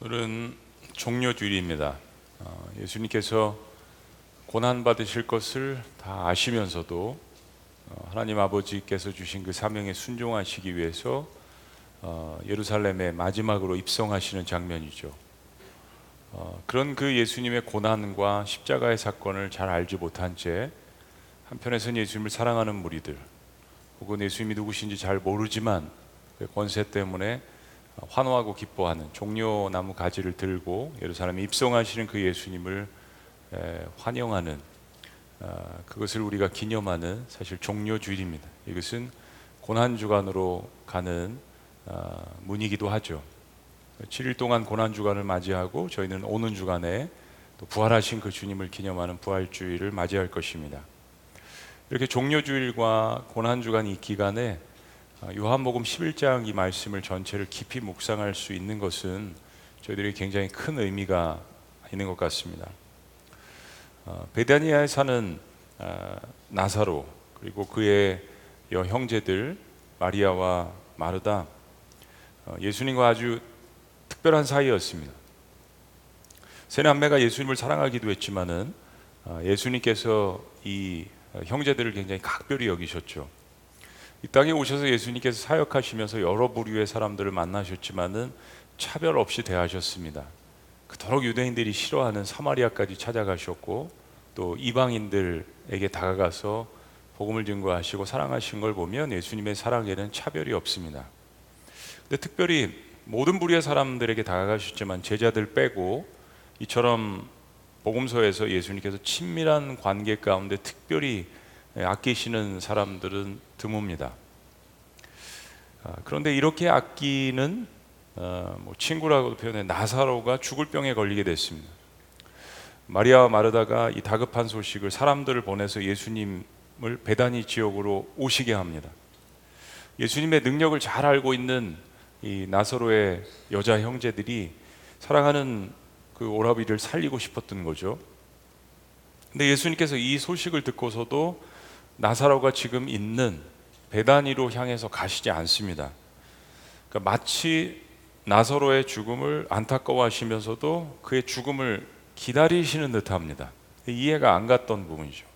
오늘은 종료 주일입니다. 어, 예수님께서 고난 받으실 것을 다 아시면서도 어, 하나님 아버지께서 주신 그 사명에 순종하시기 위해서 어, 예루살렘에 마지막으로 입성하시는 장면이죠. 어, 그런 그 예수님의 고난과 십자가의 사건을 잘 알지 못한 채 한편에서는 예수님을 사랑하는 무리들 혹은 예수님이 누구신지 잘 모르지만 그 권세 때문에 환호하고 기뻐하는 종려 나무 가지를 들고 예루살렘에 입성하시는 그 예수님을 에, 환영하는 아, 그것을 우리가 기념하는 사실 종려 주일입니다. 이것은 고난 주간으로 가는 아, 문이기도 하죠. 7일 동안 고난 주간을 맞이하고 저희는 오는 주간에 또 부활하신 그 주님을 기념하는 부활 주일을 맞이할 것입니다. 이렇게 종려 주일과 고난 주간 이 기간에 아, 요한복음 11장 이 말씀을 전체를 깊이 묵상할 수 있는 것은 저희들이 굉장히 큰 의미가 있는 것 같습니다. 어, 베다니아에 사는 아, 나사로 그리고 그의 여 형제들 마리아와 마르다 어, 예수님과 아주 특별한 사이였습니다. 세 남매가 예수님을 사랑하기도 했지만은 아, 예수님께서 이 형제들을 굉장히 각별히 여기셨죠. 이 땅에 오셔서 예수님께서 사역하시면서 여러 부류의 사람들을 만나셨지만은 차별 없이 대하셨습니다. 그토록 유대인들이 싫어하는 사마리아까지 찾아가셨고 또 이방인들에게 다가가서 복음을 증거하시고 사랑하신 걸 보면 예수님의 사랑에는 차별이 없습니다. 근데 특별히 모든 부류의 사람들에게 다가가셨지만 제자들 빼고 이처럼 복음서에서 예수님께서 친밀한 관계 가운데 특별히 아끼시는 사람들은 드뭅니다. 아, 그런데 이렇게 아끼는 어, 뭐 친구라고도 표현해 나사로가 죽을 병에 걸리게 됐습니다. 마리아와 마르다가 이 다급한 소식을 사람들을 보내서 예수님을 베다니 지역으로 오시게 합니다. 예수님의 능력을 잘 알고 있는 이 나사로의 여자 형제들이 사랑하는 그 오라비를 살리고 싶었던 거죠. 근데 예수님께서 이 소식을 듣고서도 나사로가 지금 있는 베다니로 향해서 가시지 않습니다. 그러니까 마치 나사로의 죽음을 안타까워하시면서도 그의 죽음을 기다리시는 듯합니다. 이해가 안 갔던 부분이죠.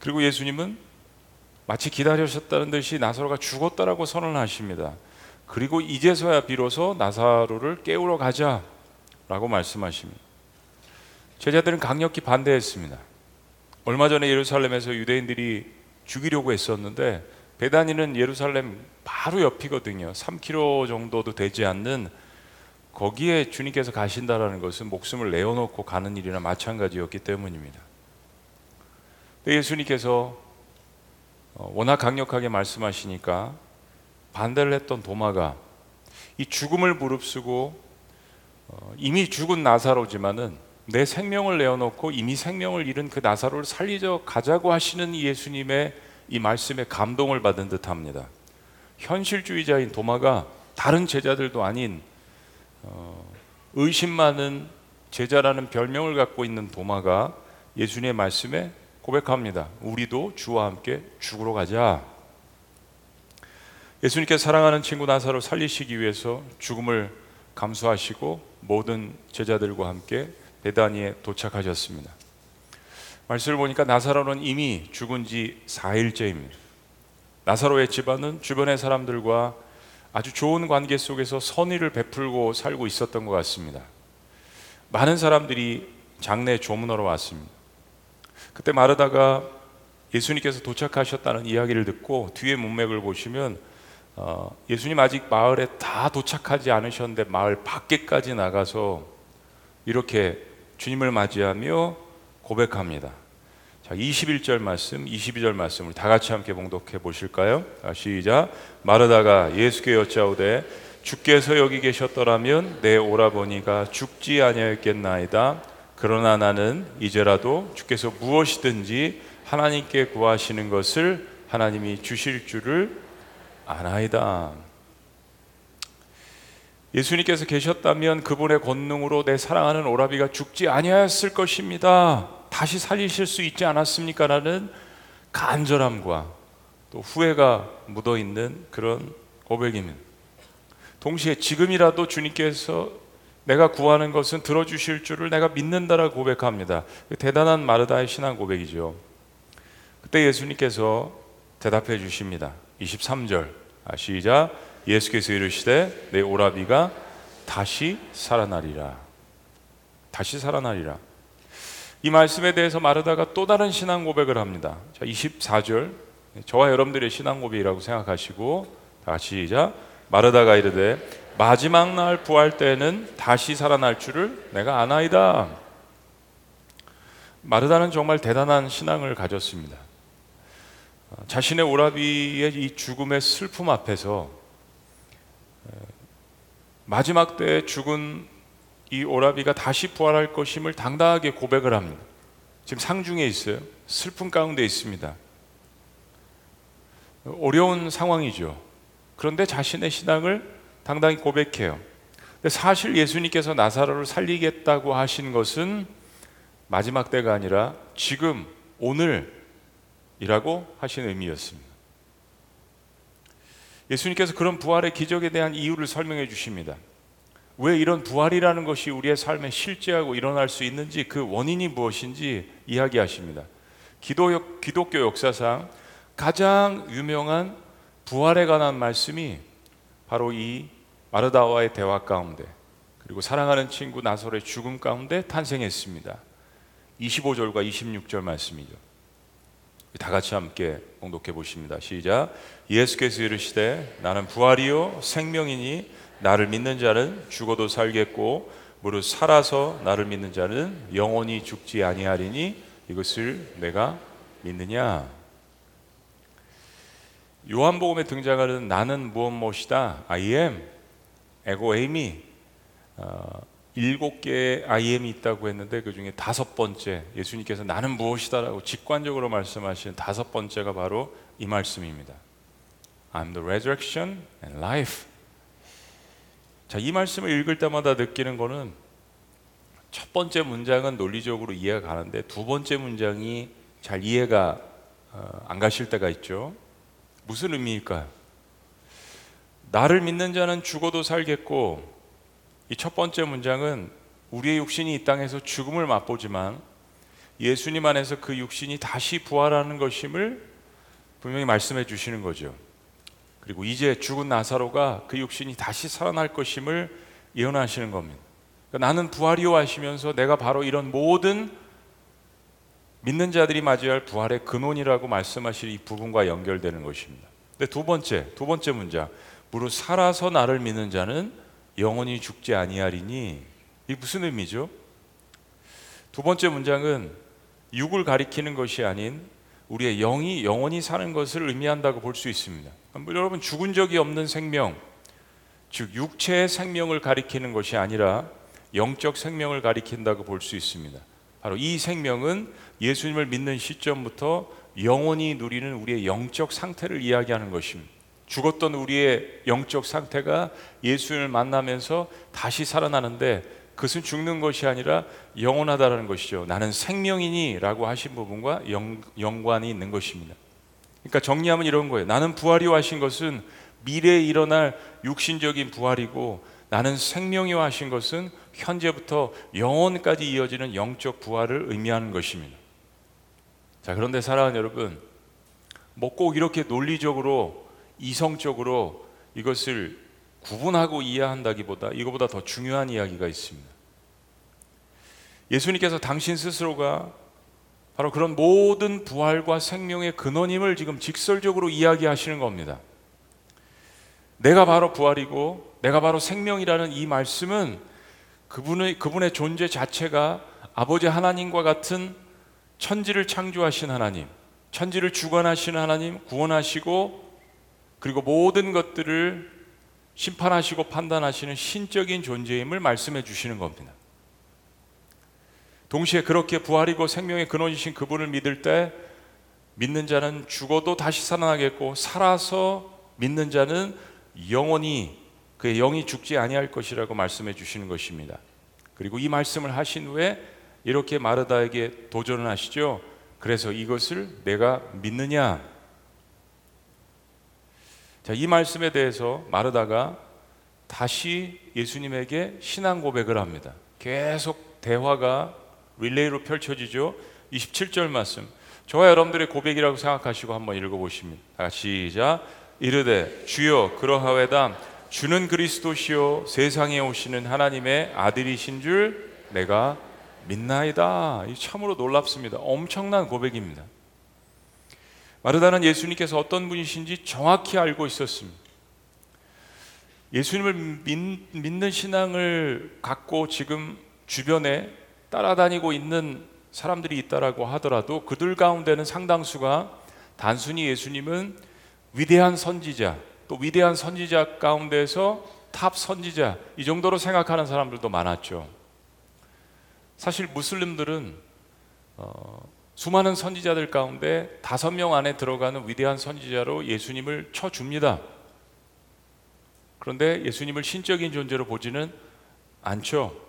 그리고 예수님은 마치 기다리셨다는 듯이 나사로가 죽었다라고 선언하십니다. 그리고 이제서야 비로소 나사로를 깨우러 가자라고 말씀하십니다. 제자들은 강력히 반대했습니다. 얼마 전에 예루살렘에서 유대인들이 죽이려고 했었는데 베다니는 예루살렘 바로 옆이거든요. 3km 정도도 되지 않는 거기에 주님께서 가신다라는 것은 목숨을 내어놓고 가는 일이나 마찬가지였기 때문입니다. 예수님께서 어, 워낙 강력하게 말씀하시니까 반대를 했던 도마가 이 죽음을 무릅쓰고 어, 이미 죽은 나사로지만은 내 생명을 내어놓고 이미 생명을 잃은 그 나사로를 살리져 가자고 하시는 예수님의 이 말씀에 감동을 받은 듯합니다. 현실주의자인 도마가 다른 제자들도 아닌 어, 의심 많은 제자라는 별명을 갖고 있는 도마가 예수님의 말씀에 고백합니다. 우리도 주와 함께 죽으러 가자. 예수님께서 사랑하는 친구 나사로 살리시기 위해서 죽음을 감수하시고 모든 제자들과 함께 베다니에 도착하셨습니다. 말씀을 보니까 나사로는 이미 죽은 지 4일째입니다. 나사로의 집안은 주변의 사람들과 아주 좋은 관계 속에서 선의를 베풀고 살고 있었던 것 같습니다. 많은 사람들이 장례 조문하러 왔습니다. 그때 마르다가 예수님께서 도착하셨다는 이야기를 듣고 뒤에 문맥을 보시면 어, 예수님 아직 마을에 다 도착하지 않으셨는데 마을 밖에까지 나가서 이렇게 주님을 맞이하며 고백합니다. 자, 21절 말씀, 22절 말씀을 다 같이 함께 봉독해 보실까요? 아, 시작. 마르다가 예수께 여짜오되 주께서 여기 계셨더라면 내 오라버니가 죽지 아니하였겠나이다. 그러나 나는 이제라도 주께서 무엇이든지 하나님께 구하시는 것을 하나님이 주실 줄을 아나이다. 예수님께서 계셨다면 그분의 권능으로 내 사랑하는 오라비가 죽지 아니하였을 것입니다. 다시 살리실 수 있지 않았습니까? 라는 간절함과 또 후회가 묻어 있는 그런 고백입니다. 동시에 지금이라도 주님께서 내가 구하는 것은 들어주실 줄을 내가 믿는다라고 고백합니다. 대단한 마르다의 신앙 고백이죠. 그때 예수님께서 대답해 주십니다. 23절 아, 시작 예수께서 이르시되 내 오라비가 다시 살아나리라. 다시 살아나리라. 이 말씀에 대해서 마르다가 또 다른 신앙 고백을 합니다. 자, 24절 저와 여러분들의 신앙 고백이라고 생각하시고 다시 시작 마르다가 이르되 마지막 날 부활 때는 다시 살아날 줄을 내가 아나이다. 마르다는 정말 대단한 신앙을 가졌습니다. 자신의 오라비의 이 죽음의 슬픔 앞에서 마지막 때 죽은 이 오라비가 다시 부활할 것임을 당당하게 고백을 합니다. 지금 상중에 있어요. 슬픔 가운데 있습니다. 어려운 상황이죠. 그런데 자신의 신앙을 당당히 고백해요. 근데 사실 예수님께서 나사로를 살리겠다고 하신 것은 마지막 때가 아니라 지금 오늘이라고 하신 의미였습니다. 예수님께서 그런 부활의 기적에 대한 이유를 설명해 주십니다. 왜 이런 부활이라는 것이 우리의 삶에 실제하고 일어날 수 있는지 그 원인이 무엇인지 이야기하십니다. 기도, 기독교 역사상 가장 유명한 부활에 관한 말씀이 바로 이 마르다와의 대화 가운데 그리고 사랑하는 친구 나솔의 죽음 가운데 탄생했습니다. 25절과 26절 말씀이죠. 다 같이 함께 공독해 보십니다. 시작. 예수께서 이르시되 나는 부활이요 생명이니 나를 믿는 자는 죽어도 살겠고 무릇 살아서 나를 믿는 자는 영원히 죽지 아니하리니 이것을 내가 믿느냐? 요한복음에 등장하는 나는 무엇 무엇이다. I am 에고 에임이 어, 일곱 개의 am이 있다고 했는데 그 중에 다섯 번째 예수님께서 나는 무엇이다라고 직관적으로 말씀하신 다섯 번째가 바로 이 말씀입니다. I'm the resurrection and life. 자, 이 말씀을 읽을 때마다 느끼는 거는 첫 번째 문장은 논리적으로 이해가 가는데 두 번째 문장이 잘 이해가 어, 안 가실 때가 있죠. 무슨 의미일까요? 나를 믿는 자는 죽어도 살겠고 이 첫 번째 문장은 우리의 육신이 이 땅에서 죽음을 맛보지만 예수님 안에서 그 육신이 다시 부활하는 것임을 분명히 말씀해 주시는 거죠. 그리고 이제 죽은 나사로가 그 육신이 다시 살아날 것임을 예언하시는 겁니다. 그러니까 나는 부활이요 하시면서 내가 바로 이런 모든 믿는 자들이 맞이할 부활의 근원이라고 말씀하실 이 부분과 연결되는 것입니다. 근데 두 번째, 두 번째 문장. 무릇 살아서 나를 믿는 자는 영원히 죽지 아니하리니 이 무슨 의미죠? 두 번째 문장은 육을 가리키는 것이 아닌 우리의 영이 영원히 사는 것을 의미한다고 볼 수 있습니다. 여러분 죽은 적이 없는 생명, 즉 육체의 생명을 가리키는 것이 아니라 영적 생명을 가리킨다고 볼 수 있습니다. 바로 이 생명은 예수님을 믿는 시점부터 영원히 누리는 우리의 영적 상태를 이야기하는 것입니다. 죽었던 우리의 영적 상태가 예수님을 만나면서 다시 살아나는데 그것은 죽는 것이 아니라 영원하다라는 것이죠. 나는 생명이니라고 하신 부분과 영, 연관이 있는 것입니다. 그러니까 정리하면 이런 거예요. 나는 부활이요 하신 것은 미래에 일어날 육신적인 부활이고 나는 생명이요 하신 것은 현재부터 영원까지 이어지는 영적 부활을 의미하는 것입니다. 자, 그런데 사랑하는 여러분, 뭐 꼭 이렇게 논리적으로 이성적으로 이것을 구분하고 이해한다기보다 이거보다 더 중요한 이야기가 있습니다. 예수님께서 당신 스스로가 바로 그런 모든 부활과 생명의 근원임을 지금 직설적으로 이야기하시는 겁니다. 내가 바로 부활이고 내가 바로 생명이라는 이 말씀은 그분의 그분의 존재 자체가 아버지 하나님과 같은 천지를 창조하신 하나님, 천지를 주관하시는 하나님, 구원하시고 그리고 모든 것들을 심판하시고 판단하시는 신적인 존재임을 말씀해 주시는 겁니다. 동시에 그렇게 부활이고 생명의 근원이신 그분을 믿을 때 믿는 자는 죽어도 다시 살아나겠고 살아서 믿는 자는 영원히 그의 영이 죽지 아니할 것이라고 말씀해 주시는 것입니다. 그리고 이 말씀을 하신 후에 이렇게 마르다에게 도전을 하시죠. 그래서 이것을 내가 믿느냐? 자, 이 말씀에 대해서 마르다가 다시 예수님에게 신앙 고백을 합니다. 계속 대화가 릴레이로 펼쳐지죠. 27절 말씀. 저와 여러분들의 고백이라고 생각하시고 한번 읽어보시면 다시 시작. 이르되 주여 그러하외다 주는 그리스도시요 세상에 오시는 하나님의 아들이신 줄 내가 믿나이다. 이 참으로 놀랍습니다. 엄청난 고백입니다. 마르다는 예수님께서 어떤 분이신지 정확히 알고 있었습니다. 예수님을 믿, 는 신앙을 갖고 지금 주변에 따라다니고 있는 사람들이 있다라고 하더라도 그들 가운데는 상당수가 단순히 예수님은 위대한 선지자 또 위대한 선지자 가운데서 탑 선지자 이 정도로 생각하는 사람들도 많았죠. 사실 무슬림들은 어, 수많은 선지자들 가운데 다섯 명 안에 들어가는 위대한 선지자로 예수님을 쳐줍니다. 그런데 예수님을 신적인 존재로 보지는 않죠.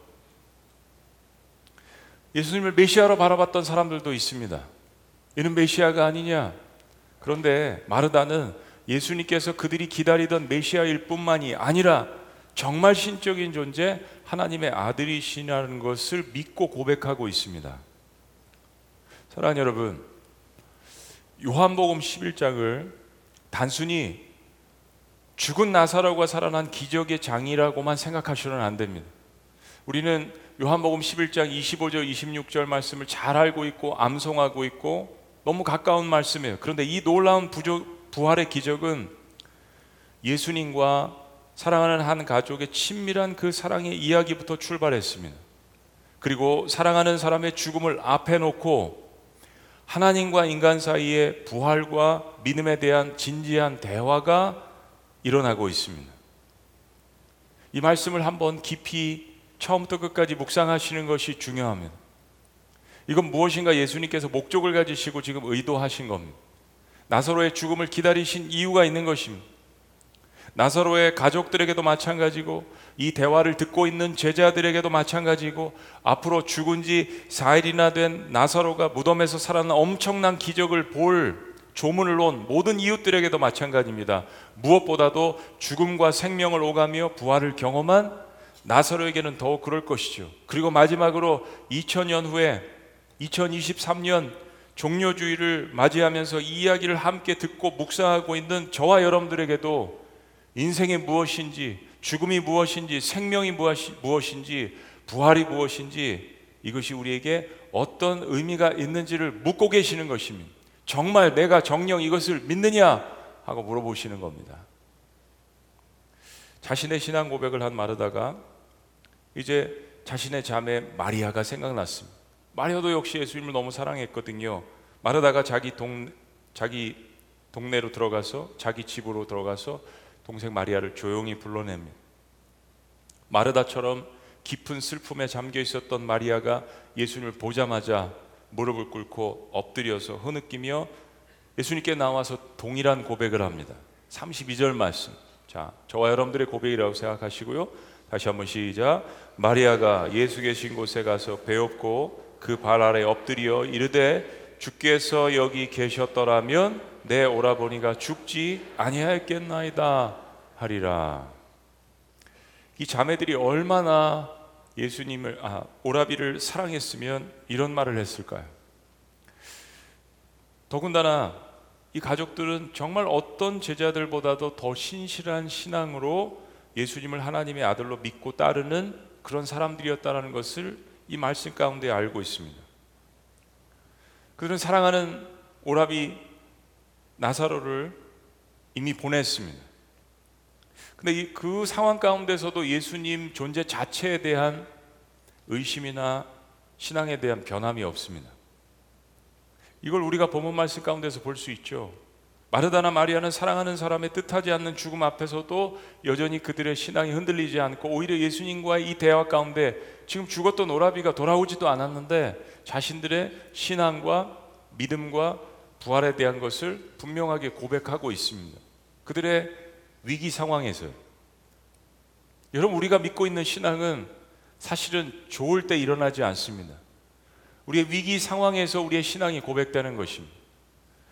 예수님을 메시아로 바라봤던 사람들도 있습니다. 이는 메시아가 아니냐? 그런데 마르다는 예수님께서 그들이 기다리던 메시아일 뿐만이 아니라 정말 신적인 존재 하나님의 아들이시라는 것을 믿고 고백하고 있습니다. 사랑하는 여러분, 요한복음 11장을 단순히 죽은 나사로가 살아난 기적의 장이라고만 생각하시면 안 됩니다. 우리는 요한복음 11장 25절 26절 말씀을 잘 알고 있고 암송하고 있고 너무 가까운 말씀이에요. 그런데 이 놀라운 부족, 부활의 기적은 예수님과 사랑하는 한 가족의 친밀한 그 사랑의 이야기부터 출발했습니다. 그리고 사랑하는 사람의 죽음을 앞에 놓고 하나님과 인간 사이의 부활과 믿음에 대한 진지한 대화가 일어나고 있습니다. 이 말씀을 한번 깊이 처음부터 끝까지 묵상하시는 것이 중요합니다. 이건 무엇인가 예수님께서 목적을 가지시고 지금 의도하신 겁니다. 나사로의 죽음을 기다리신 이유가 있는 것입니다. 나사로의 가족들에게도 마찬가지고 이 대화를 듣고 있는 제자들에게도 마찬가지고 앞으로 죽은 지 4일이나 된 나사로가 무덤에서 살아난 엄청난 기적을 볼 조문을 놓은 모든 이웃들에게도 마찬가지입니다. 무엇보다도 죽음과 생명을 오가며 부활을 경험한 나사로에게는 더욱 그럴 것이죠. 그리고 마지막으로 2000년 후에 2023년 종료주의를 맞이하면서 이 이야기를 함께 듣고 묵상하고 있는 저와 여러분들에게도 인생이 무엇인지, 죽음이 무엇인지, 생명이 무엇인지, 부활이 무엇인지 이것이 우리에게 어떤 의미가 있는지를 묻고 계시는 것입니다. 정말 내가 정령 이것을 믿느냐 하고 물어보시는 겁니다. 자신의 신앙 고백을 한 마르다가 이제 자신의 자매 마리아가 생각났습니다. 마리아도 역시 예수님을 너무 사랑했거든요. 마르다가 자기 동 자기 동네로 들어가서 자기 집으로 들어가서 동생 마리아를 조용히 불러냅니다. 마르다처럼 깊은 슬픔에 잠겨 있었던 마리아가 예수님을 보자마자 무릎을 꿇고 엎드려서 흐느끼며 예수님께 나와서 동일한 고백을 합니다. 32절 말씀. 자, 저와 여러분들의 고백이라고 생각하시고요. 다시 한번 시작. 마리아가 예수 계신 곳에 가서 배웠고 그 발 아래 엎드려 이르되 주께서 여기 계셨더라면 내 오라버니가 죽지 아니하였겠나이다 하리라. 이 자매들이 얼마나 예수님을 아, 오라비를 사랑했으면 이런 말을 했을까요? 더군다나 이 가족들은 정말 어떤 제자들보다도 더 신실한 신앙으로 예수님을 하나님의 아들로 믿고 따르는 그런 사람들이었다는 것을 이 말씀 가운데 알고 있습니다. 그들은 사랑하는 오라비 나사로를 이미 보냈습니다. 근데 그 상황 가운데서도 예수님 존재 자체에 대한 의심이나 신앙에 대한 변함이 없습니다. 이걸 우리가 본문 말씀 가운데서 볼 수 있죠. 마르다나 마리아는 사랑하는 사람의 뜻하지 않는 죽음 앞에서도 여전히 그들의 신앙이 흔들리지 않고 오히려 예수님과의 이 대화 가운데 지금 죽었던 오라비가 돌아오지도 않았는데 자신들의 신앙과 믿음과 부활에 대한 것을 분명하게 고백하고 있습니다. 그들의 위기 상황에서 여러분 우리가 믿고 있는 신앙은 사실은 좋을 때 일어나지 않습니다. 우리의 위기 상황에서 우리의 신앙이 고백되는 것입니다.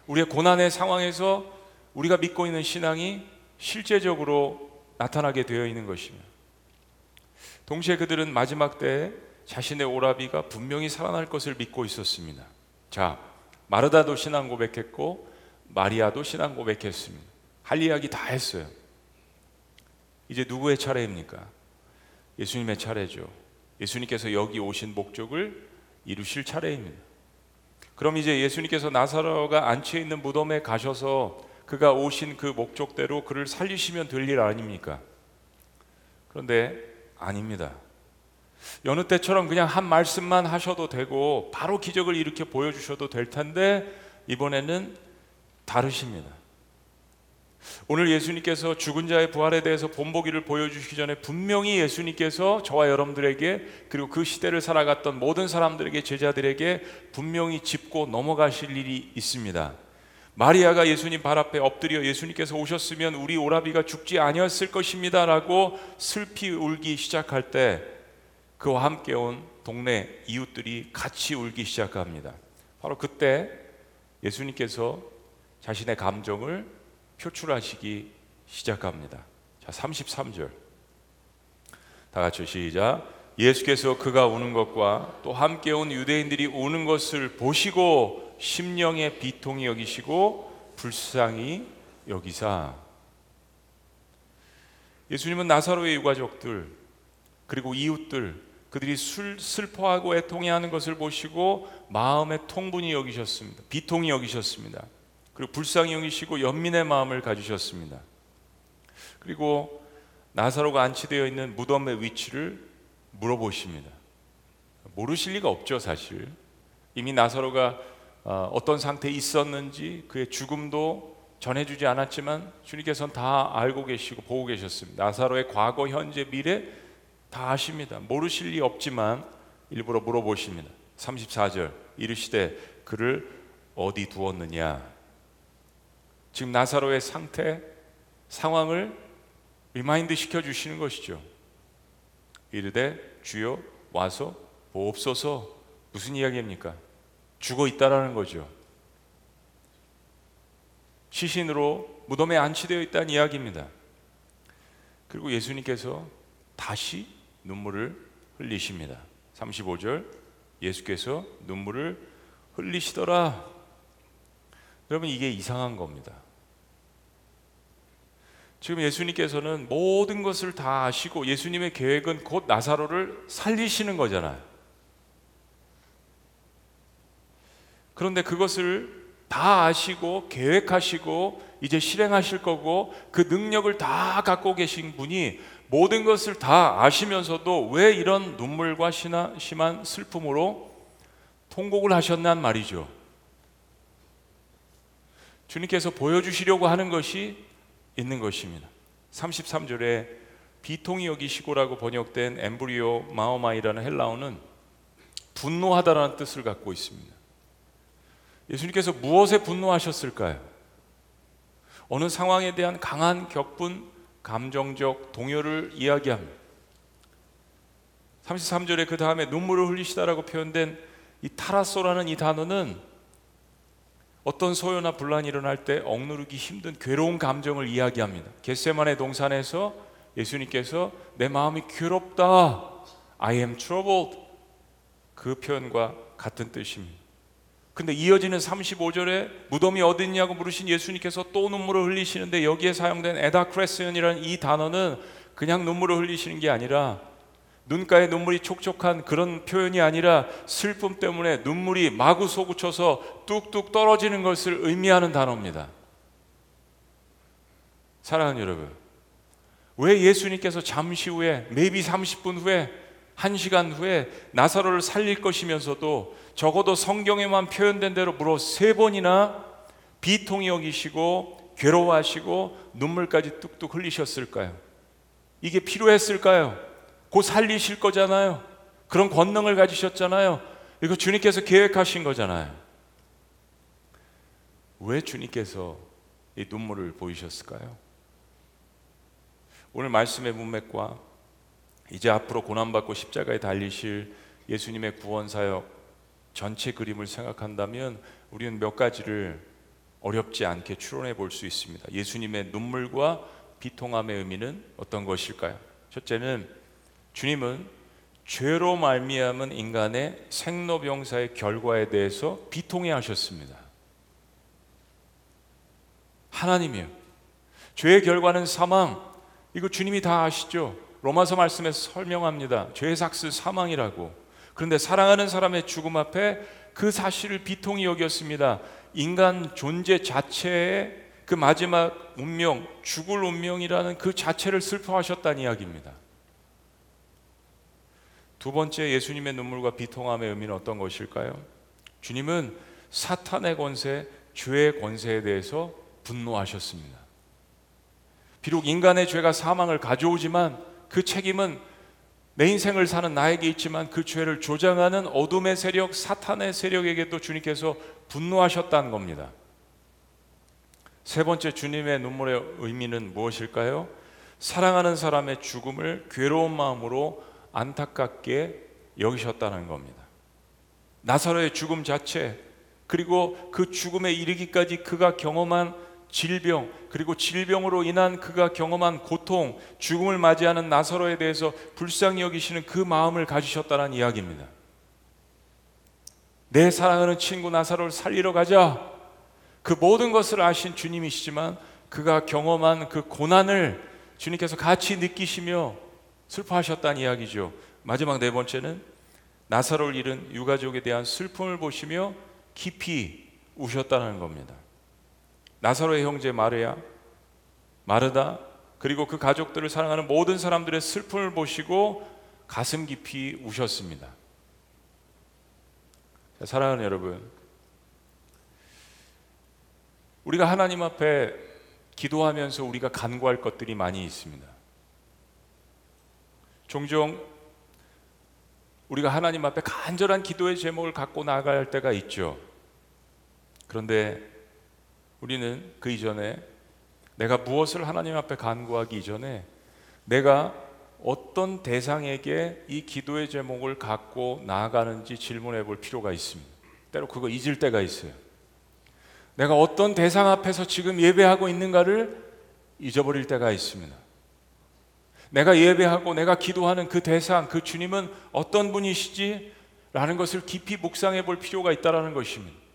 우리의 고난의 상황에서 우리가 믿고 있는 신앙이 실제적으로 나타나게 되어 있는 것이며 동시에 그들은 마지막 때에 자신의 오라비가 분명히 살아날 것을 믿고 있었습니다. 자, 마르다도 신앙 고백했고 마리아도 신앙 고백했습니다. 할 이야기 다 했어요. 이제 누구의 차례입니까? 예수님의 차례죠. 예수님께서 여기 오신 목적을 이루실 차례입니다. 그럼 이제 예수님께서 나사로가 안치해 있는 무덤에 가셔서 그가 오신 그 목적대로 그를 살리시면 될 일 아닙니까? 그런데 아닙니다. 여느 때처럼 그냥 한 말씀만 하셔도 되고 바로 기적을 일으켜 보여주셔도 될 텐데 이번에는 다르십니다. 오늘 예수님께서 죽은 자의 부활에 대해서 본보기를 보여주시기 전에 분명히 예수님께서 저와 여러분들에게 그리고 그 시대를 살아갔던 모든 사람들에게 제자들에게 분명히 짚고 넘어가실 일이 있습니다. 마리아가 예수님 발 앞에 엎드려 예수님께서 오셨으면 우리 오라비가 죽지 아니었을 것입니다라고 슬피 울기 시작할 때 그와 함께 온 동네 이웃들이 같이 울기 시작합니다. 바로 그때 예수님께서 자신의 감정을 표출하시기 시작합니다. 자, 33절. 다 같이 시작. 예수께서 그가 우는 것과 또 함께 온 유대인들이 우는 것을 보시고 심령의 비통이 여기시고 불쌍히 여기사 예수님은 나사로의 유가족들 그리고 이웃들 그들이 술, 슬퍼하고 애통해하는 것을 보시고 마음의 통분이 여기셨습니다. 비통이 여기셨습니다. 그리고 불쌍히 여기시고 연민의 마음을 가지셨습니다. 그리고 나사로가 안치되어 있는 무덤의 위치를 물어보십니다. 모르실 리가 없죠, 사실. 이미 나사로가 어, 어떤 상태에 있었는지 그의 죽음도 전해주지 않았지만 주님께서는 다 알고 계시고 보고 계셨습니다. 나사로의 과거, 현재, 미래 다 아십니다. 모르실 리 없지만 일부러 물어보십니다. 34절 이르시되 그를 어디 두었느냐? 지금 나사로의 상태, 상황을 remind 시켜 주시는 것이죠. 이르되 주여 와서 보옵소서 무슨 이야기입니까? 죽어 있다라는 거죠. 시신으로 무덤에 안치되어 있다는 이야기입니다. 그리고 예수님께서 다시 눈물을 흘리십니다. 35절 예수께서 눈물을 흘리시더라. 여러분 이게 이상한 겁니다. 지금 예수님께서는 모든 것을 다 아시고 예수님의 계획은 곧 나사로를 살리시는 거잖아요. 그런데 그것을 다 아시고 계획하시고 이제 실행하실 거고 그 능력을 다 갖고 계신 분이 모든 것을 다 아시면서도 왜 이런 눈물과 심한 슬픔으로 통곡을 하셨난 말이죠. 주님께서 보여주시려고 하는 것이 있는 것입니다. 33절에 비통이 여기시고라고 번역된 엠브리오 마오마이라는 헬라어는 분노하다라는 뜻을 갖고 있습니다. 예수님께서 무엇에 분노하셨을까요? 어느 상황에 대한 강한 격분, 감정적 동요를 이야기합니다. 33절에 그 다음에 눈물을 흘리시다라고 표현된 이 타라소라는 이 단어는 어떤 소요나 분란이 일어날 때 억누르기 힘든 괴로운 감정을 이야기합니다. 겟세만의 동산에서 예수님께서 내 마음이 괴롭다. I am troubled. 그 표현과 같은 뜻입니다. 근데 이어지는 35절에 무덤이 어딨냐고 물으신 예수님께서 또 눈물을 흘리시는데 여기에 사용된 에다크레스연이라는 이 단어는 그냥 눈물을 흘리시는 게 아니라 눈가에 눈물이 촉촉한 그런 표현이 아니라 슬픔 때문에 눈물이 마구 솟구쳐서 뚝뚝 떨어지는 것을 의미하는 단어입니다. 사랑하는 여러분, 왜 예수님께서 잠시 후에, maybe 30분 후에, 1시간 후에 나사로를 살릴 것이면서도 적어도 성경에만 표현된 대로 무려 세 번이나 비통이 여기시고 괴로워하시고 눈물까지 뚝뚝 흘리셨을까요? 이게 필요했을까요? 곧 살리실 거잖아요. 그런 권능을 가지셨잖아요. 이거 주님께서 계획하신 거잖아요. 왜 주님께서 이 눈물을 보이셨을까요? 오늘 말씀의 문맥과 이제 앞으로 고난받고 십자가에 달리실 예수님의 구원 사역 전체 그림을 생각한다면 우리는 몇 가지를 어렵지 않게 추론해 볼 수 있습니다. 예수님의 눈물과 비통함의 의미는 어떤 것일까요? 첫째는 주님은 죄로 말미암은 인간의 생로병사의 결과에 대해서 비통해 하셨습니다. 하나님이요. 죄의 결과는 사망. 이거 주님이 다 아시죠? 로마서 말씀에서 설명합니다. 죄의 삭스 사망이라고. 그런데 사랑하는 사람의 죽음 앞에 그 사실을 비통히 여겼습니다. 인간 존재 자체의 그 마지막 운명, 죽을 운명이라는 그 자체를 슬퍼하셨다는 이야기입니다. 두 번째 예수님의 눈물과 비통함의 의미는 어떤 것일까요? 주님은 사탄의 권세, 죄의 권세에 대해서 분노하셨습니다. 비록 인간의 죄가 사망을 가져오지만 그 책임은 내 인생을 사는 나에게 있지만 그 죄를 조장하는 어둠의 세력, 사탄의 세력에게도 주님께서 분노하셨다는 겁니다. 세 번째 주님의 눈물의 의미는 무엇일까요? 사랑하는 사람의 죽음을 괴로운 마음으로 안타깝게 여기셨다는 겁니다. 나사로의 죽음 자체 그리고 그 죽음에 이르기까지 그가 경험한 질병 그리고 질병으로 인한 그가 경험한 고통 죽음을 맞이하는 나사로에 대해서 불쌍히 여기시는 그 마음을 가지셨다는 이야기입니다. 내 사랑하는 친구 나사로를 살리러 가자. 그 모든 것을 아신 주님이시지만 그가 경험한 그 고난을 주님께서 같이 느끼시며 슬퍼하셨다는 이야기죠. 마지막 네 번째는 나사로를 잃은 유가족에 대한 슬픔을 보시며 깊이 우셨다는 겁니다. 나사로의 형제 마르야, 마르다, 그리고 그 가족들을 사랑하는 모든 사람들의 슬픔을 보시고 가슴 깊이 우셨습니다. 사랑하는 여러분, 우리가 하나님 앞에 기도하면서 우리가 간구할 것들이 많이 있습니다. 종종 우리가 하나님 앞에 간절한 기도의 제목을 갖고 나갈 때가 있죠. 그런데 우리는 그 이전에 내가 무엇을 하나님 앞에 간구하기 이전에 내가 어떤 대상에게 이 기도의 제목을 갖고 나아가는지 질문해 볼 필요가 있습니다. 때로 그거 잊을 때가 있어요. 내가 어떤 대상 앞에서 지금 예배하고 있는가를 잊어버릴 때가 있습니다. 내가 예배하고 내가 기도하는 그 대상, 그 주님은 어떤 분이시지? 라는 것을 깊이 묵상해 볼 필요가 있다는 것입니다.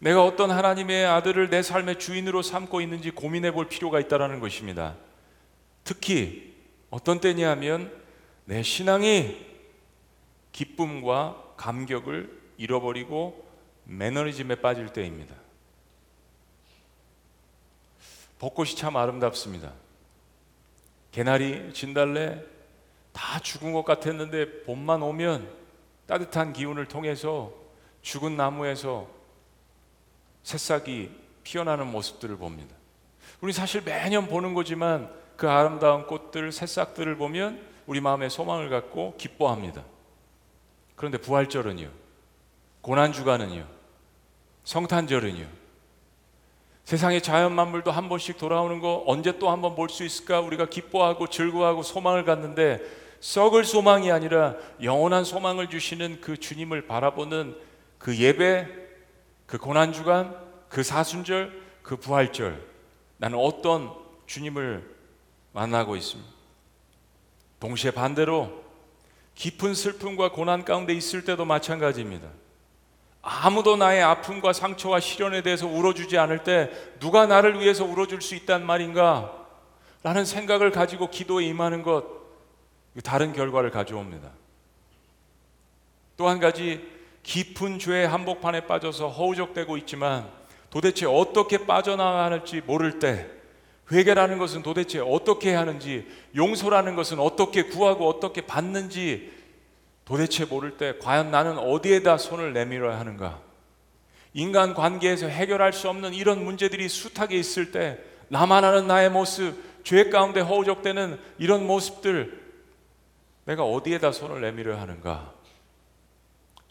내가 어떤 하나님의 아들을 내 삶의 주인으로 삼고 있는지 고민해 볼 필요가 있다는 것입니다. 특히 어떤 때냐 하면 내 신앙이 기쁨과 감격을 잃어버리고 매너리즘에 빠질 때입니다. 벚꽃이 참 아름답습니다. 개나리, 진달래 다 죽은 것 같았는데 봄만 오면 따뜻한 기운을 통해서 죽은 나무에서 새싹이 피어나는 모습들을 봅니다. 우리 사실 매년 보는 거지만 그 아름다운 꽃들, 새싹들을 보면 우리 마음에 소망을 갖고 기뻐합니다. 그런데 부활절은요, 고난주간은요, 성탄절은요, 세상의 자연 만물도 한 번씩 돌아오는 거 언제 또 한 번 볼 수 있을까? 우리가 기뻐하고 즐거워하고 소망을 갖는데 썩을 소망이 아니라 영원한 소망을 주시는 그 주님을 바라보는 그 예배, 그 고난 주간, 그 사순절, 그 부활절 나는 어떤 주님을 만나고 있습니다. 동시에 반대로 깊은 슬픔과 고난 가운데 있을 때도 마찬가지입니다. 아무도 나의 아픔과 상처와 시련에 대해서 울어주지 않을 때 누가 나를 위해서 울어줄 수 있단 말인가? 라는 생각을 가지고 기도에 임하는 것, 다른 결과를 가져옵니다. 또 한 가지, 깊은 죄의 한복판에 빠져서 허우적대고 있지만 도대체 어떻게 빠져나가야 할지 모를 때, 회개라는 것은 도대체 어떻게 하는지, 용서라는 것은 어떻게 구하고 어떻게 받는지 도대체 모를 때 과연 나는 어디에다 손을 내밀어야 하는가? 인간 관계에서 해결할 수 없는 이런 문제들이 숱하게 있을 때 나만 아는 나의 모습, 죄 가운데 허우적대는 이런 모습들 내가 어디에다 손을 내밀어야 하는가?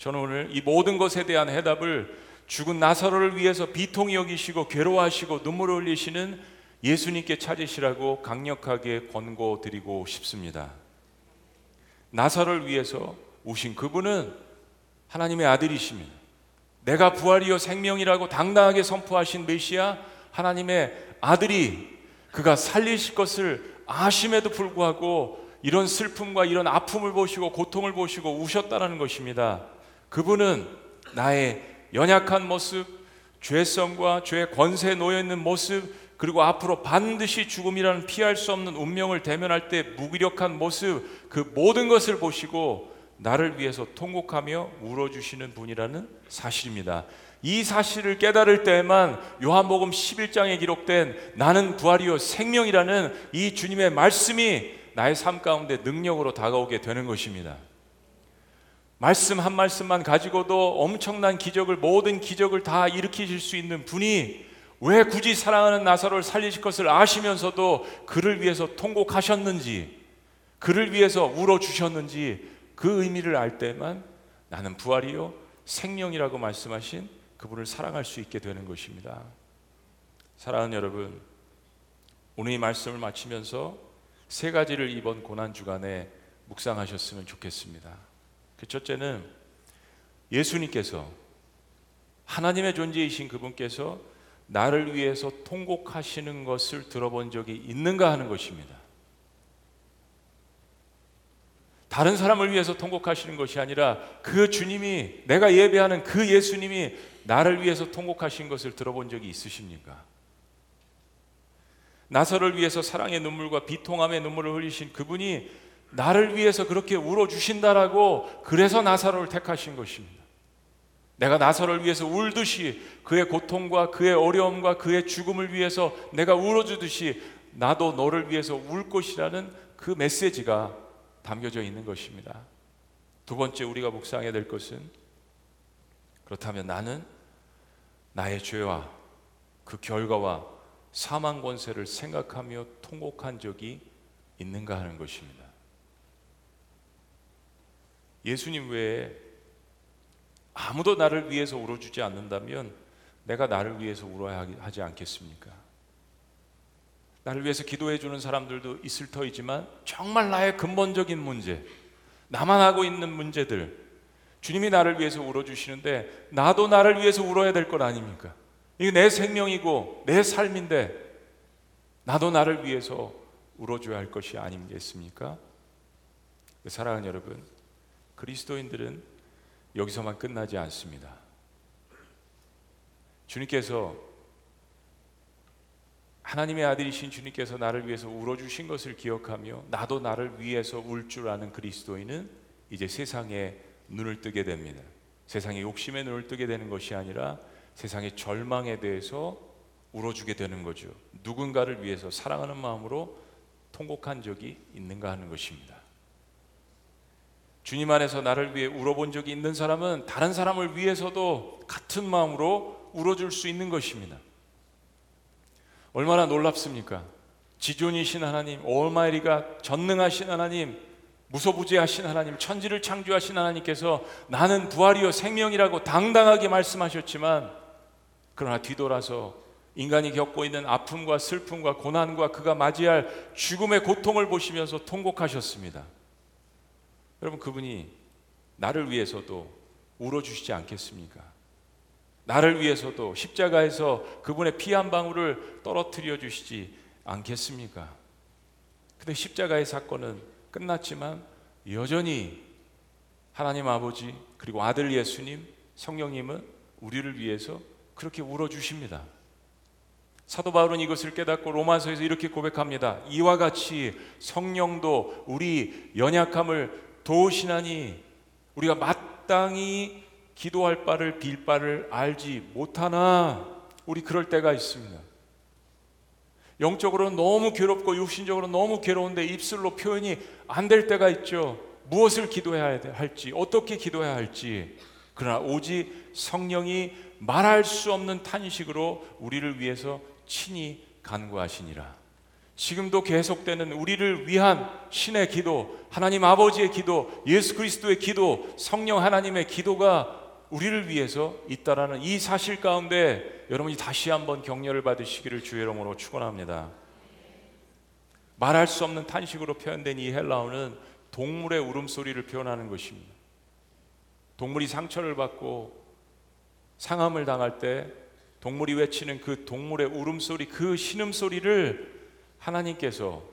저는 오늘 이 모든 것에 대한 해답을 죽은 나사로를 위해서 비통히 여기시고 괴로워하시고 눈물을 흘리시는 예수님께 찾으시라고 강력하게 권고드리고 싶습니다. 나사를 위해서 오신 그분은 하나님의 아들이십니다. 내가 부활이요 생명이라고 당당하게 선포하신 메시아 하나님의 아들이 그가 살리실 것을 아심에도 불구하고 이런 슬픔과 이런 아픔을 보시고 고통을 보시고 우셨다는 것입니다. 그분은 나의 연약한 모습, 죄성과 죄의 권세에 놓여 있는 모습, 그리고 앞으로 반드시 죽음이라는 피할 수 없는 운명을 대면할 때 무기력한 모습, 그 모든 것을 보시고 나를 위해서 통곡하며 울어주시는 분이라는 사실입니다. 이 사실을 깨달을 때에만 요한복음 11장에 기록된 나는 부활이요 생명이라는 이 주님의 말씀이 나의 삶 가운데 능력으로 다가오게 되는 것입니다. 말씀 한 말씀만 가지고도 엄청난 기적을 모든 기적을 다 일으키실 수 있는 분이 왜 굳이 사랑하는 나사로를 살리실 것을 아시면서도 그를 위해서 통곡하셨는지 그를 위해서 울어 주셨는지 그 의미를 알 때만 나는 부활이요 생명이라고 말씀하신 그분을 사랑할 수 있게 되는 것입니다. 사랑하는 여러분, 오늘 이 말씀을 마치면서 세 가지를 이번 고난 주간에 묵상하셨으면 좋겠습니다. 그 첫째는 예수님께서 하나님의 존재이신 그분께서 나를 위해서 통곡하시는 것을 들어본 적이 있는가 하는 것입니다. 다른 사람을 위해서 통곡하시는 것이 아니라 그 주님이 내가 예배하는 그 예수님이 나를 위해서 통곡하신 것을 들어본 적이 있으십니까? 나서를 위해서 사랑의 눈물과 비통함의 눈물을 흘리신 그분이 나를 위해서 그렇게 울어 주신다라고 그래서 나사로를 택하신 것입니다. 내가 나사로를 위해서 울듯이 그의 고통과 그의 어려움과 그의 죽음을 위해서 내가 울어 주듯이 나도 너를 위해서 울 것이라는 그 메시지가 담겨져 있는 것입니다. 두 번째 우리가 묵상해야 될 것은 그렇다면 나는 나의 죄와 그 결과와 사망 권세를 생각하며 통곡한 적이 있는가 하는 것입니다. 예수님 외에 아무도 나를 위해서 울어주지 않는다면 내가 나를 위해서 울어야 하지 않겠습니까? 나를 위해서 기도해 주는 사람들도 있을 터이지만 정말 나의 근본적인 문제, 나만 하고 있는 문제들, 주님이 나를 위해서 울어주시는데 나도 나를 위해서 울어야 될 것 아닙니까? 이게 내 생명이고 내 삶인데 나도 나를 위해서 울어줘야 할 것이 아니겠습니까? 사랑하는 여러분, 그리스도인들은 여기서만 끝나지 않습니다. 주님께서 하나님의 아들이신 주님께서 나를 위해서 울어주신 것을 기억하며 나도 나를 위해서 울 줄 아는 그리스도인은 이제 세상에 눈을 뜨게 됩니다. 세상의 욕심에 눈을 뜨게 되는 것이 아니라 세상의 절망에 대해서 울어주게 되는 거죠. 누군가를 위해서 사랑하는 마음으로 통곡한 적이 있는가 하는 것입니다. 주님 안에서 나를 위해 울어본 적이 있는 사람은 다른 사람을 위해서도 같은 마음으로 울어줄 수 있는 것입니다. 얼마나 놀랍습니까? 지존이신 하나님, 올마이리가 전능하신 하나님, 무소부지하신 하나님, 천지를 창조하신 하나님께서 나는 부활이요 생명이라고 당당하게 말씀하셨지만 그러나 뒤돌아서 인간이 겪고 있는 아픔과 슬픔과 고난과 그가 맞이할 죽음의 고통을 보시면서 통곡하셨습니다. 여러분 그분이 나를 위해서도 울어주시지 않겠습니까? 나를 위해서도 십자가에서 그분의 피 한 방울을 떨어뜨려 주시지 않겠습니까? 근데 십자가의 사건은 끝났지만 여전히 하나님 아버지 그리고 아들 예수님 성령님은 우리를 위해서 그렇게 울어 주십니다. 사도 바울은 이것을 깨닫고 로마서에서 이렇게 고백합니다. 이와 같이 성령도 우리 연약함을 도우시나니 우리가 마땅히 기도할 바를 빌 바를 알지 못하나 우리 그럴 때가 있습니다. 영적으로 너무 괴롭고 육신적으로 너무 괴로운데 입술로 표현이 안 될 때가 있죠. 무엇을 기도해야 할지, 어떻게 기도해야 할지. 그러나 오직 성령이 말할 수 없는 탄식으로 우리를 위해서 친히 간구하시니라. 지금도 계속되는 우리를 위한 신의 기도, 하나님 아버지의 기도, 예수 그리스도의 기도, 성령 하나님의 기도가 우리를 위해서 있다라는 이 사실 가운데 여러분이 다시 한번 격려를 받으시기를 주의 이름으로 축원합니다. 말할 수 없는 탄식으로 표현된 이 헬라어는 동물의 울음소리를 표현하는 것입니다. 동물이 상처를 받고 상함을 당할 때 동물이 외치는 그 동물의 울음소리, 그 신음소리를 하나님께서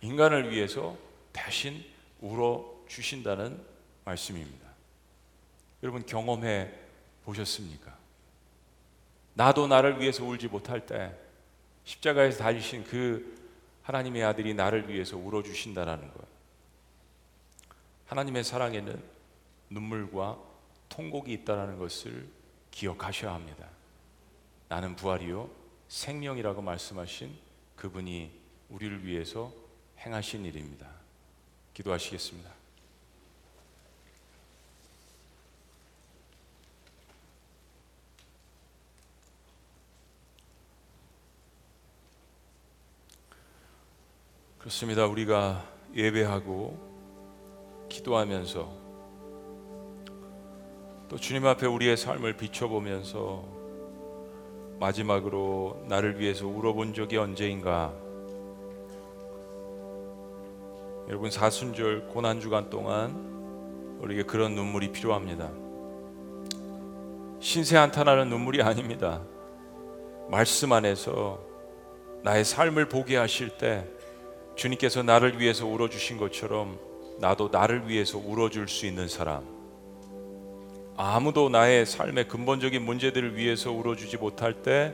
인간을 위해서 대신 울어 주신다는 말씀입니다. 여러분 경험해 보셨습니까? 나도 나를 위해서 울지 못할 때 십자가에서 달리신 그 하나님의 아들이 나를 위해서 울어 주신다라는 것. 하나님의 사랑에는 눈물과 통곡이 있다라는 것을 기억하셔야 합니다. 나는 부활이요 생명이라고 말씀하신 그분이 우리를 위해서 행하신 일입니다. 기도하시겠습니다. 그렇습니다. 우리가 예배하고 기도하면서 또 주님 앞에 우리의 삶을 비춰보면서 마지막으로 나를 위해서 울어본 적이 언제인가? 여러분 사순절 고난 주간 동안 우리에게 그런 눈물이 필요합니다. 신세 한탄하는 눈물이 아닙니다. 말씀 안에서 나의 삶을 보게 하실 때 주님께서 나를 위해서 울어 주신 것처럼 나도 나를 위해서 울어 줄 수 있는 사람. 아무도 나의 삶의 근본적인 문제들을 위해서 울어 주지 못할 때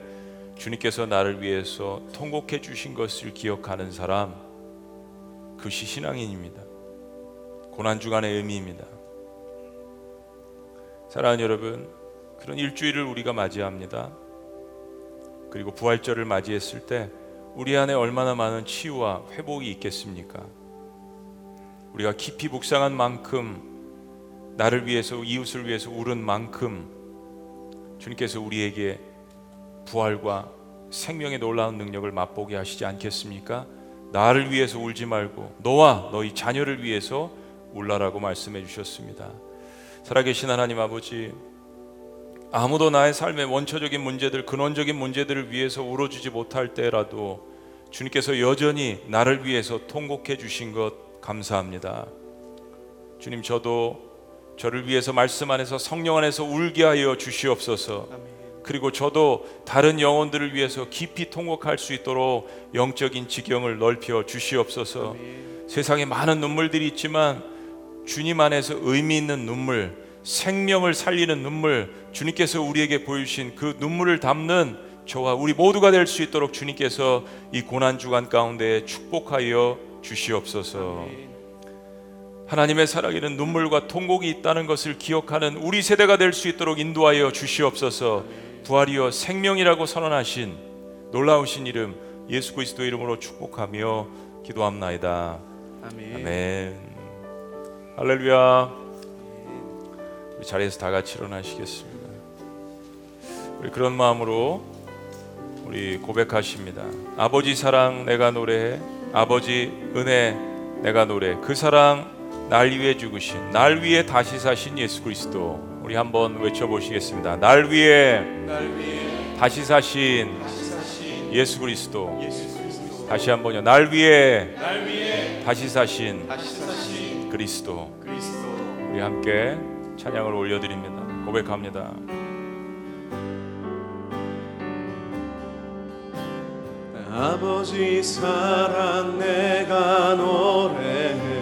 주님께서 나를 위해서 통곡해 주신 것을 기억하는 사람. 그것이 신앙인입니다. 고난 주간의 의미입니다. 사랑하는 여러분, 그런 일주일을 우리가 맞이합니다. 그리고 부활절을 맞이했을 때 우리 안에 얼마나 많은 치유와 회복이 있겠습니까? 우리가 깊이 묵상한 만큼 나를 위해서 이웃을 위해서 울은 만큼 주님께서 우리에게 부활과 생명의 놀라운 능력을 맛보게 하시지 않겠습니까? 나를 위해서 울지 말고 너와 너희 자녀를 위해서 울라라고 말씀해 주셨습니다. 살아계신 하나님 아버지 아무도 나의 삶의 원초적인 문제들, 근원적인 문제들을 위해서 울어주지 못할 때라도 주님께서 여전히 나를 위해서 통곡해 주신 것 감사합니다. 주님, 저도 저를 위해서 말씀 안에서 성령 안에서 울게 하여 주시옵소서. 그리고 저도 다른 영혼들을 위해서 깊이 통곡할 수 있도록 영적인 지경을 넓혀 주시옵소서. 세상에 많은 눈물들이 있지만 주님 안에서 의미 있는 눈물, 생명을 살리는 눈물, 주님께서 우리에게 보여주신 그 눈물을 담는 저와 우리 모두가 될 수 있도록 주님께서 이 고난 주간 가운데 축복하여 주시옵소서. 하나님의 살아계는 눈물과 통곡이 있다는 것을 기억하는 우리 세대가 될 수 있도록 인도하여 주시옵소서. 부활이여 생명이라고 선언하신 놀라우신 이름 예수 그리스도 이름으로 축복하며 기도합나이다. 아멘. 아멘. 할렐루야. 우리 자리에서 다 같이 일어나시겠습니다. 우리 그런 마음으로 우리 고백하십니다. 아버지 사랑 내가 노래해. 아버지 은혜 내가 노래. 그 사랑 날 위해 죽으신 날 위해 다시 사신 예수 그리스도. 우리 한번 외쳐 보시겠습니다. 날 위해 날 위해 다시 사신 다시 사신 예수 그리스도. 예수 그리스도 다시 한번요. 날 위해 날 위해 다시 사신 다시 사신 그리스도. 그리스도 우리 함께 찬양을 올려드립니다. 고백합니다. 아버지 사랑 내가 노래해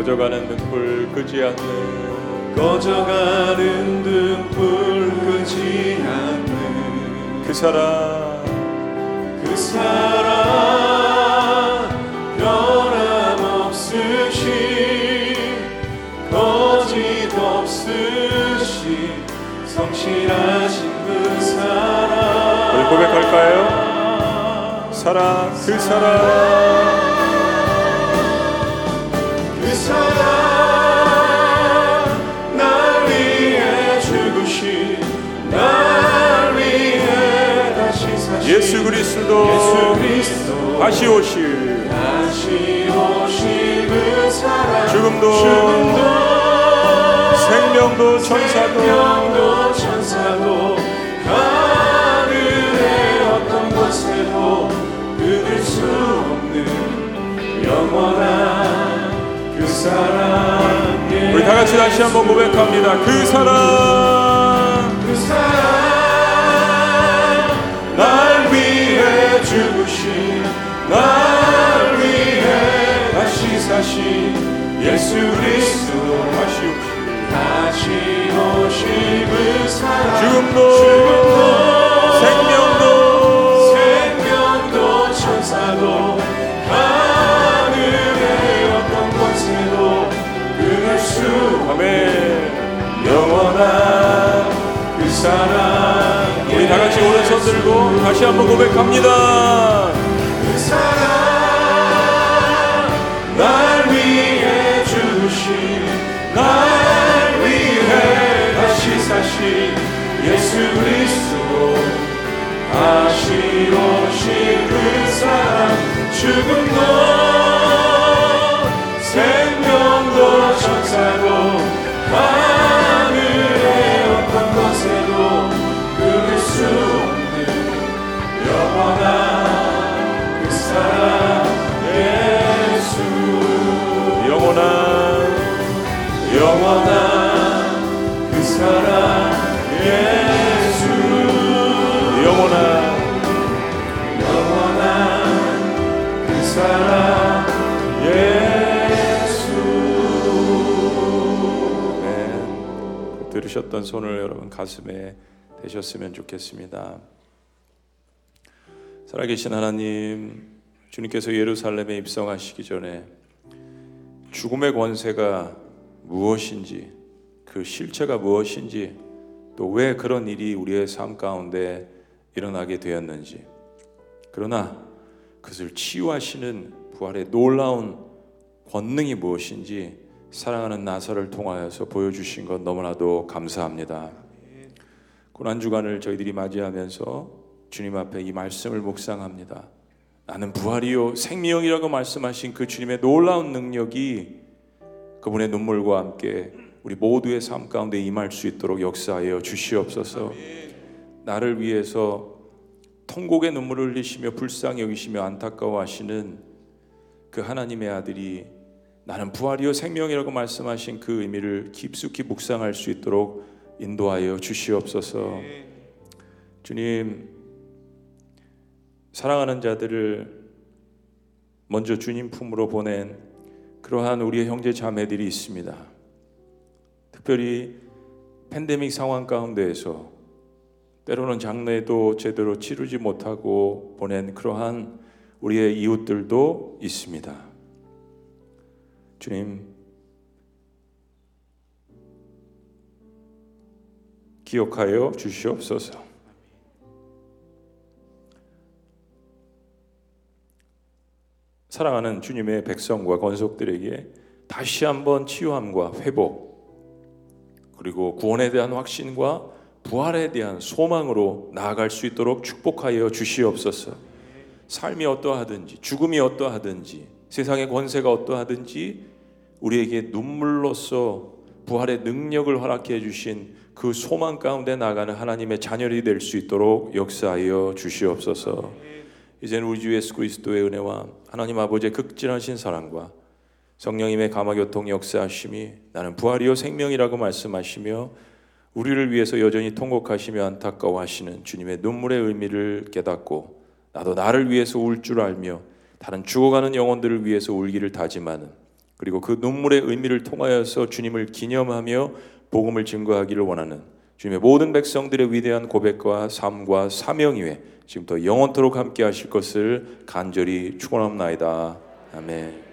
꺼져가는 등불 끄지 않는 꺼져가는 등불 끄지 않는 그 사랑 그 사랑 변함없으신 거짓 없으신 성실하신 그 사랑 우리 고백할까요? 사랑 그 사랑 예수 그리스도. 다시 오실. 그 죽음도 죽음도. 생명도 천사도. 생명도 천사도. 하늘의 어떤 곳에도 끊을 수 없는 영원한 그 사랑 우리 다 같이 다시 한번 고백합니다. 그 사랑. 그 사랑 날 위해 다시 사신 예수 그리스도 다시 오실 다시 오실 그 사랑 죽음도 생명도 생명도 천사도 하늘의 어떤 곳에도 끊을 수 아멘. 영원한 그 사랑 우리 다 같이 오른손 들고 다시 한번 고백합니다. 오신 그 사랑 죽음도 네. 들으셨던 손을 여러분 가슴에 대셨으면 좋겠습니다. 살아계신 하나님, 주님께서 예루살렘에 입성하시기 전에 죽음의 권세가 무엇인지, 그 실체가 무엇인지, 또 왜 그런 일이 우리의 삶 가운데 일어나게 되었는지, 그러나 그것을 치유하시는 부활의 놀라운 권능이 무엇인지 사랑하는 나사를 통하여서 보여주신 것 너무나도 감사합니다. 고난 주간을 저희들이 맞이하면서 주님 앞에 이 말씀을 묵상합니다. 나는 부활이요 생명이라고 말씀하신 그 주님의 놀라운 능력이 그분의 눈물과 함께 우리 모두의 삶 가운데 임할 수 있도록 역사하여 주시옵소서. 나를 위해서 통곡의 눈물을 흘리시며 불쌍히 여기시며 안타까워하시는 그 하나님의 아들이 나는 부활이요 생명이라고 말씀하신 그 의미를 깊숙이 묵상할 수 있도록 인도하여 주시옵소서. 주님 사랑하는 자들을 먼저 주님 품으로 보낸 그러한 우리의 형제 자매들이 있습니다. 특별히 팬데믹 상황 가운데에서 때로는 장례도 제대로 치르지 못하고 보낸 그러한 우리의 이웃들도 있습니다. 주님, 기억하여 주시옵소서. 사랑하는 주님의 백성과 권속들에게 다시 한번 치유함과 회복, 그리고 구원에 대한 확신과 부활에 대한 소망으로 나아갈 수 있도록 축복하여 주시옵소서. 삶이 어떠하든지 죽음이 어떠하든지 세상의 권세가 어떠하든지 우리에게 눈물로써 부활의 능력을 허락해 주신 그 소망 가운데 나가는 하나님의 자녀들이 될 수 있도록 역사하여 주시옵소서. 이제는 우리 주 예수 그리스도의 은혜와 하나님 아버지의 극진하신 사랑과 성령님의 감화교통 역사하심이 나는 부활이요 생명이라고 말씀하시며 우리를 위해서 여전히 통곡하시며 안타까워하시는 주님의 눈물의 의미를 깨닫고 나도 나를 위해서 울 줄 알며 다른 죽어가는 영혼들을 위해서 울기를 다짐하는 그리고 그 눈물의 의미를 통하여서 주님을 기념하며 복음을 증거하기를 원하는 주님의 모든 백성들의 위대한 고백과 삶과 사명 위에 지금부터 영원토록 함께 하실 것을 간절히 축원합나이다. 아멘.